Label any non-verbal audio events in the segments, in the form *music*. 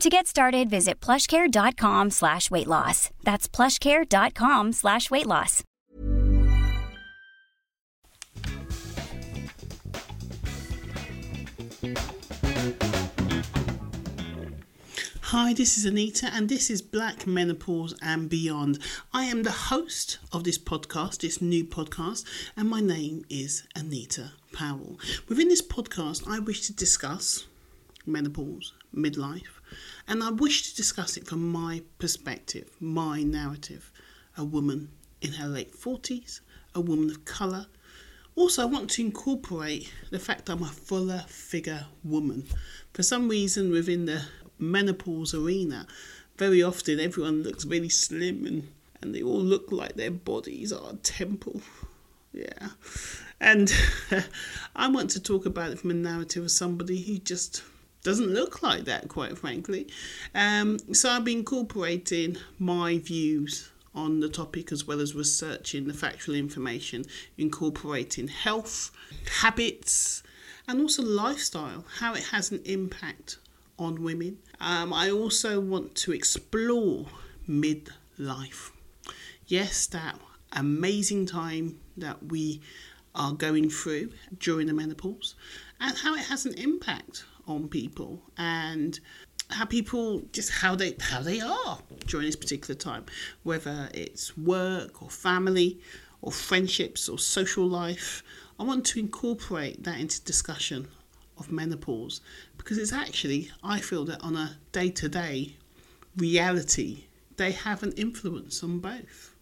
To get started, visit plushcare.com slash weight loss. That's plushcare.com slash weight loss. Hi, this is Anita, and this is Black Menopause and Beyond. I am the host of this podcast, this new podcast, and my name is Anita Powell. Within this podcast, I wish to discuss menopause, midlife, and I wish to discuss it from my perspective, my narrative. A woman in her late 40s, a woman of colour. Also, I want to incorporate the fact I'm a fuller figure woman. For some reason, within the menopause arena, very often everyone looks really slim and, and they all look like their bodies are a temple. Yeah. And *laughs* I want to talk about it from a narrative of somebody who just doesn't look like that, quite frankly. Um, so I've been incorporating my views on the topic as well as researching the factual information, incorporating health, habits, and also lifestyle, how it has an impact on women. Um, I also want to explore midlife. Yes, that amazing time that we are going through during the menopause and how it has an impact on people and how people just how they how they are during this particular time whether it's work or family or friendships or social life. I want to incorporate that into discussion of menopause because it's actually i feel that on a day-to-day reality they have an influence on both.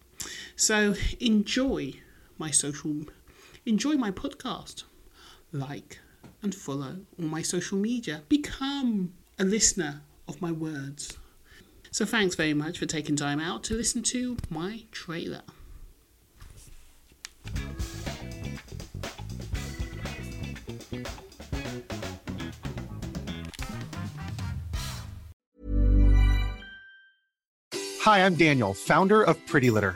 So enjoy my social enjoy my podcast. Like and follow all my social media. Become a listener of my words. So, thanks very much for taking time out to listen to my trailer. Hi, I'm Daniel, founder of Pretty Litter.